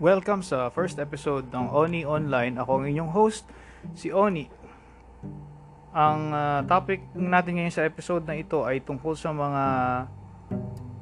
Welcome sa first episode ng Oni Online. Ako ang inyong host, si Oni. Ang uh, topic natin ngayon sa episode na ito ay tungkol sa mga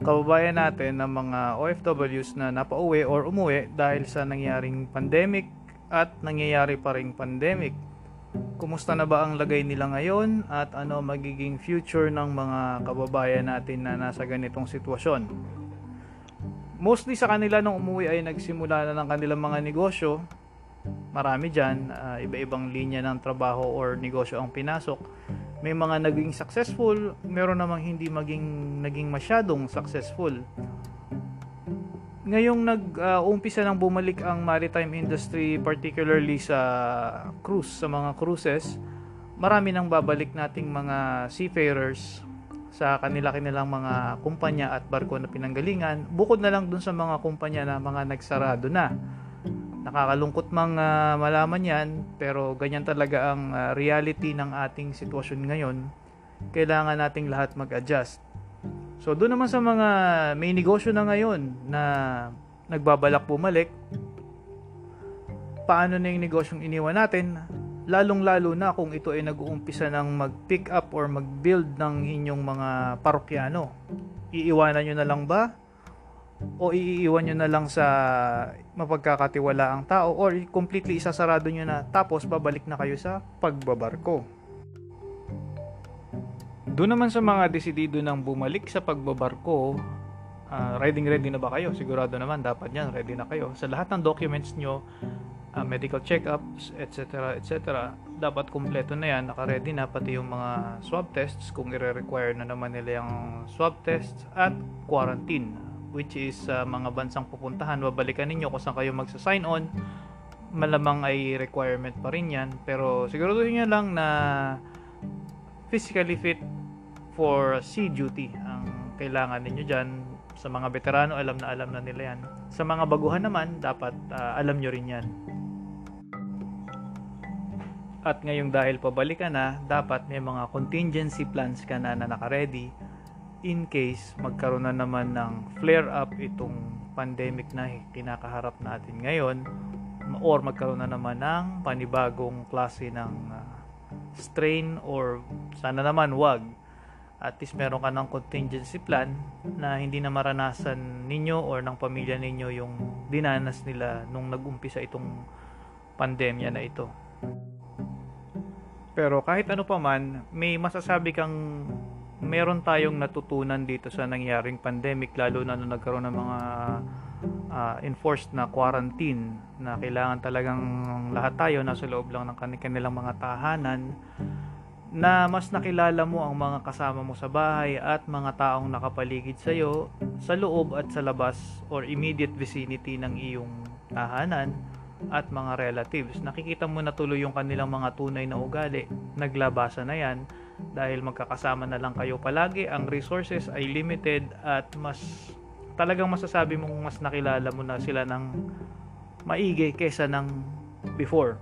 kababayan natin ng mga OFWs na napauwi or umuwi dahil sa nangyaring pandemic at nangyayari pa ring pandemic. Kumusta na ba ang lagay nila ngayon at ano magiging future ng mga kababayan natin na nasa ganitong sitwasyon? Mostly sa kanila nung umuwi ay nagsimula na ng kanilang mga negosyo. Marami dyan, uh, iba-ibang linya ng trabaho or negosyo ang pinasok. May mga naging successful, meron namang hindi maging naging masyadong successful. Ngayong nag-uumpisa uh, nang bumalik ang maritime industry, particularly sa cruise, sa mga cruises, marami nang babalik nating mga seafarers sa kanila-kanilang mga kumpanya at barko na pinanggalingan, bukod na lang dun sa mga kumpanya na mga nagsarado na. Nakakalungkot mang uh, malaman yan, pero ganyan talaga ang uh, reality ng ating sitwasyon ngayon. Kailangan nating lahat mag-adjust. So doon naman sa mga may negosyo na ngayon na nagbabalak bumalik, paano na yung negosyong iniwan natin? Lalong-lalo na kung ito ay nag-uumpisa ng mag-pick up or mag-build ng inyong mga parokyano. Iiwanan nyo na lang ba? O iiwan nyo na lang sa mapagkakatiwala ang tao or completely isasarado nyo na tapos babalik na kayo sa pagbabarko. Doon naman sa mga desidido ng bumalik sa pagbabarko, uh, riding ready na ba kayo? Sigurado naman dapat yan, ready na kayo. Sa lahat ng documents nyo, uh, medical checkups, etc. etc. Dapat kumpleto na yan, naka-ready na pati yung mga swab tests kung i-require na naman nila yung swab tests at quarantine which is uh, mga bansang pupuntahan, babalikan ninyo kung saan kayo magsa-sign on. Malamang ay requirement pa rin yan, pero siguraduhin nyo lang na physically fit for sea duty ang kailangan ninyo dyan. Sa mga veterano, alam na alam na nila yan. Sa mga baguhan naman, dapat uh, alam nyo rin yan. At ngayong dahil pabalik ka na, dapat may mga contingency plans ka na na naka-ready in case magkaroon na naman ng flare-up itong pandemic na kinakaharap natin ngayon or magkaroon na naman ng panibagong klase ng uh, strain or sana naman wag at least meron ka ng contingency plan na hindi na maranasan ninyo or ng pamilya ninyo yung dinanas nila nung nag-umpisa itong pandemya na ito. Pero kahit ano pa man, may masasabi kang meron tayong natutunan dito sa nangyaring pandemic lalo na nung nagkaroon ng mga uh, enforced na quarantine na kailangan talagang lahat tayo nasa loob lang ng kanilang mga tahanan na mas nakilala mo ang mga kasama mo sa bahay at mga taong nakapaligid sa iyo sa loob at sa labas or immediate vicinity ng iyong tahanan at mga relatives. Nakikita mo na tuloy yung kanilang mga tunay na ugali. Naglabasa na yan dahil magkakasama na lang kayo palagi. Ang resources ay limited at mas talagang masasabi mong mas nakilala mo na sila ng maigi kesa ng before.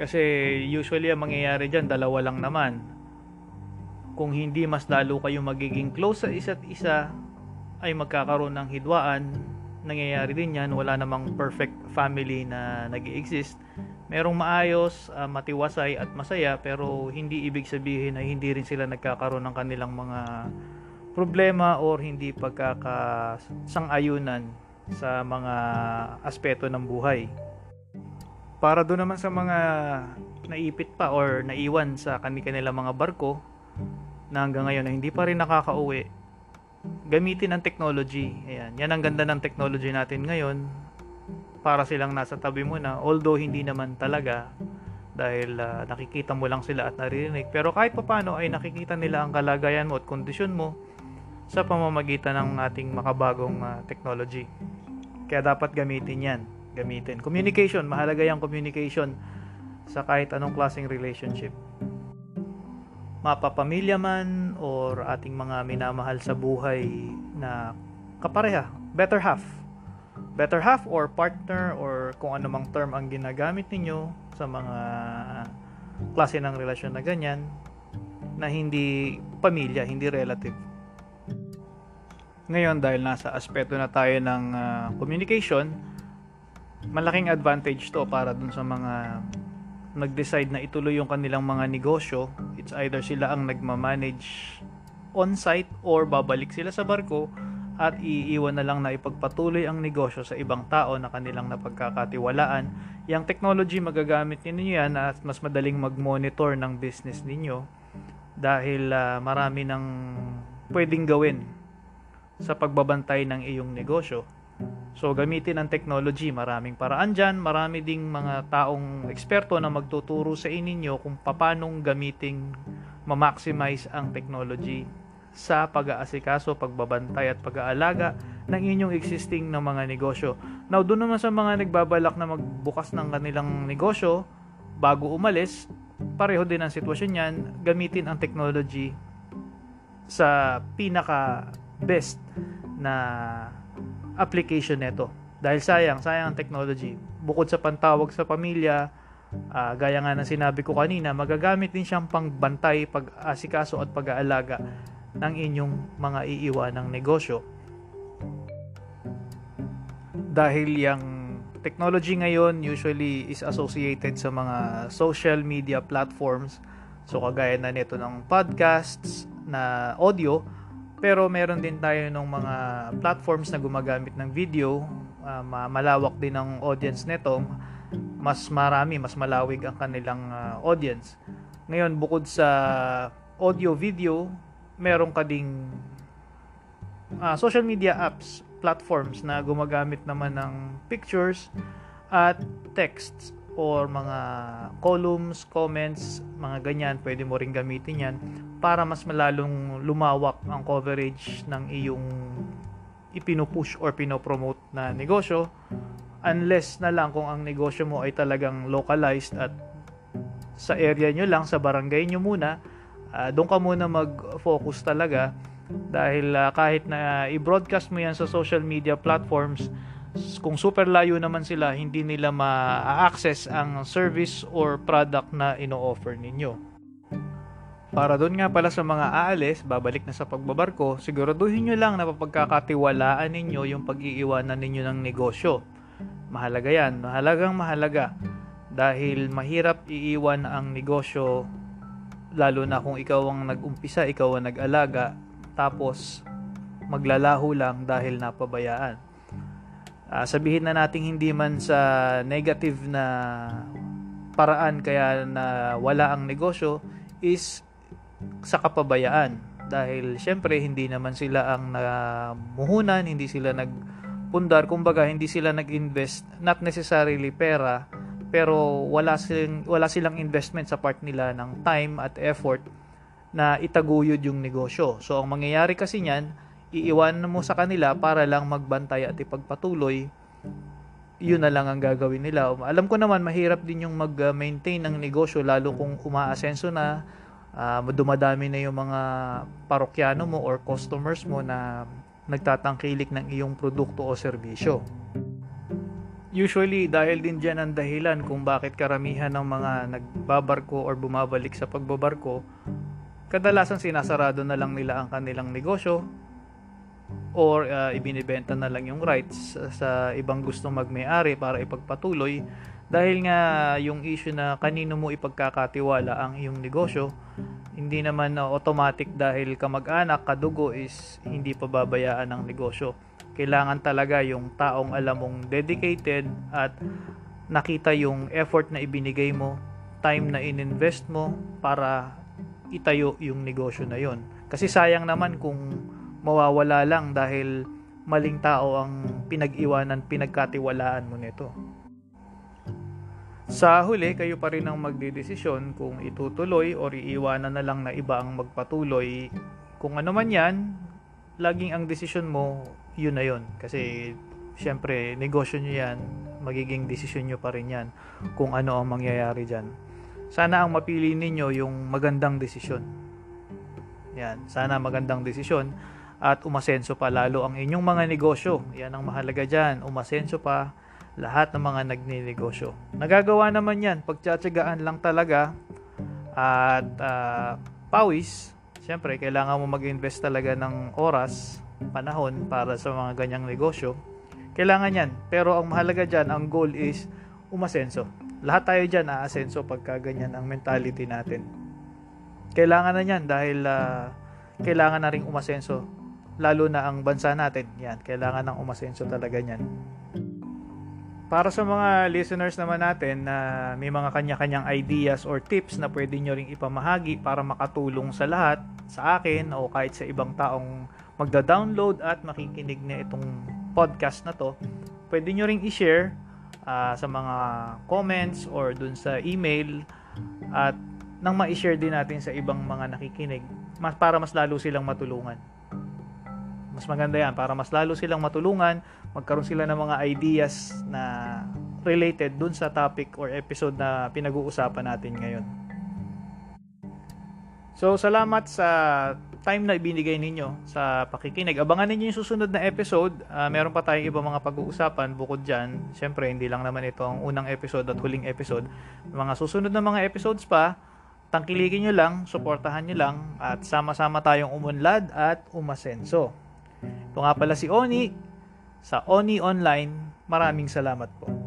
Kasi usually ang mangyayari dyan, dalawa lang naman. Kung hindi mas lalo kayo magiging close sa isa't isa, ay magkakaroon ng hidwaan nangyayari din yan. Wala namang perfect family na nag exist Merong maayos, uh, matiwasay at masaya pero hindi ibig sabihin na hindi rin sila nagkakaroon ng kanilang mga problema or hindi pagkakasang-ayunan sa mga aspeto ng buhay. Para doon naman sa mga naipit pa or naiwan sa kanilang mga barko na hanggang ngayon na hindi pa rin nakakauwi gamitin ang technology. Ayan. Yan ang ganda ng technology natin ngayon. Para silang nasa tabi mo na. Although hindi naman talaga. Dahil uh, nakikita mo lang sila at naririnig. Pero kahit pa paano ay nakikita nila ang kalagayan mo at kondisyon mo sa pamamagitan ng ating makabagong uh, technology. Kaya dapat gamitin yan. Gamitin. Communication. Mahalaga yung communication sa kahit anong klaseng relationship mapapamilya man or ating mga minamahal sa buhay na kapareha, better half. Better half or partner or kung ano term ang ginagamit ninyo sa mga klase ng relasyon na ganyan na hindi pamilya, hindi relative. Ngayon, dahil nasa aspeto na tayo ng uh, communication, malaking advantage to para dun sa mga nag-decide na ituloy yung kanilang mga negosyo. It's either sila ang nagmamanage on-site or babalik sila sa barko at iiwan na lang na ipagpatuloy ang negosyo sa ibang tao na kanilang napagkakatiwalaan. Yung technology magagamit ninyo yan at mas madaling mag-monitor ng business ninyo dahil uh, marami ng pwedeng gawin sa pagbabantay ng iyong negosyo. So gamitin ang technology, maraming paraan dyan, marami ding mga taong eksperto na magtuturo sa inyo kung paano gamiting ma-maximize ang technology sa pag-aasikaso, pagbabantay at pag-aalaga ng inyong existing na mga negosyo. Now, doon naman sa mga nagbabalak na magbukas ng kanilang negosyo bago umalis, pareho din ang sitwasyon niyan, gamitin ang technology sa pinaka best na application nito. Dahil sayang, sayang ang technology. Bukod sa pantawag sa pamilya, uh, gaya nga ng sinabi ko kanina, magagamit din siyang pangbantay, pag-asikaso at pag-aalaga ng inyong mga iiwanang negosyo. Dahil yung technology ngayon usually is associated sa mga social media platforms. So kagaya na nito ng podcasts na audio, pero meron din tayo ng mga platforms na gumagamit ng video. Uh, malawak din ang audience nito. Mas marami, mas malawig ang kanilang uh, audience. Ngayon, bukod sa audio, video, meron ka ding uh, social media apps, platforms na gumagamit naman ng pictures at texts or mga columns, comments, mga ganyan, pwede mo ring gamitin yan para mas malalong lumawak ang coverage ng iyong ipinupush or pinopromote na negosyo. Unless na lang kung ang negosyo mo ay talagang localized at sa area nyo lang, sa barangay nyo muna, uh, doon ka muna mag-focus talaga. Dahil uh, kahit na i-broadcast mo yan sa social media platforms, kung super layo naman sila, hindi nila ma-access ang service or product na ino-offer ninyo. Para doon nga pala sa mga aalis, babalik na sa pagbabarko, siguraduhin nyo lang na papagkakatiwalaan ninyo yung pag-iiwanan ninyo ng negosyo. Mahalaga yan, mahalagang mahalaga. Dahil mahirap iiwan ang negosyo, lalo na kung ikaw ang nag-umpisa, ikaw ang nag-alaga, tapos maglalaho lang dahil napabayaan. Uh, sabihin na nating hindi man sa negative na paraan kaya na wala ang negosyo is sa kapabayaan dahil syempre hindi naman sila ang namuhunan, hindi sila nagpundar, kumbaga hindi sila nag-invest not necessarily pera pero wala silang wala silang investment sa part nila ng time at effort na itaguyod yung negosyo. So ang mangyayari kasi niyan, iiwanan mo sa kanila para lang magbantay at ipagpatuloy yun na lang ang gagawin nila. Alam ko naman mahirap din yung mag-maintain ng negosyo lalo kung umaasenso na uh, dumadami na yung mga parokyano mo or customers mo na nagtatangkilik ng iyong produkto o serbisyo. Usually, dahil din dyan ang dahilan kung bakit karamihan ng mga nagbabarko or bumabalik sa pagbabarko, kadalasan sinasarado na lang nila ang kanilang negosyo or uh, ibinibenta na lang yung rights sa ibang gustong magmay-ari para ipagpatuloy dahil nga yung issue na kanino mo ipagkakatiwala ang iyong negosyo, hindi naman na automatic dahil kamag-anak, kadugo is hindi pababayaan ang negosyo. Kailangan talaga yung taong alam mong dedicated at nakita yung effort na ibinigay mo, time na ininvest mo para itayo yung negosyo na yon. Kasi sayang naman kung mawawala lang dahil maling tao ang pinag-iwanan, pinagkatiwalaan mo nito. Sa huli, kayo pa rin ang magdidesisyon kung itutuloy o iiwanan na lang na iba ang magpatuloy. Kung ano man yan, laging ang desisyon mo, yun na yun. Kasi, syempre, negosyo nyo yan, magiging desisyon nyo pa rin yan kung ano ang mangyayari dyan. Sana ang mapili ninyo yung magandang desisyon. Yan, sana magandang desisyon at umasenso pa lalo ang inyong mga negosyo. Yan ang mahalaga dyan, umasenso pa lahat ng mga nagninegosyo. Nagagawa naman yan, pagtsatsagaan lang talaga at uh, pawis, siyempre kailangan mo mag-invest talaga ng oras panahon para sa mga ganyang negosyo, kailangan yan. Pero ang mahalaga dyan, ang goal is umasenso. Lahat tayo dyan aasenso pagka ganyan ang mentality natin. Kailangan na yan dahil ah, kailangan na rin umasenso. Lalo na ang bansa natin. Yan, kailangan ng umasenso talaga yan. Para sa mga listeners naman natin na may mga kanya-kanyang ideas or tips na pwede nyo ring ipamahagi para makatulong sa lahat, sa akin o kahit sa ibang taong magda-download at makikinig na itong podcast na to, pwede nyo ring i-share ah, sa mga comments or dun sa email at nang ma-share din natin sa ibang mga nakikinig mas para mas lalo silang matulungan. Mas maganda yan para mas lalo silang matulungan, magkaroon sila ng mga ideas na related dun sa topic or episode na pinag-uusapan natin ngayon. So, salamat sa time na ibinigay ninyo sa pakikinig. Abangan ninyo yung susunod na episode. Ah, meron pa tayong ibang mga pag-uusapan bukod dyan. Siyempre, hindi lang naman ito ang unang episode at huling episode. Mga susunod na mga episodes pa, tangkilikin nyo lang, suportahan nyo lang, at sama-sama tayong umunlad at umasenso. Ito nga pala si Oni sa Oni Online. Maraming salamat po.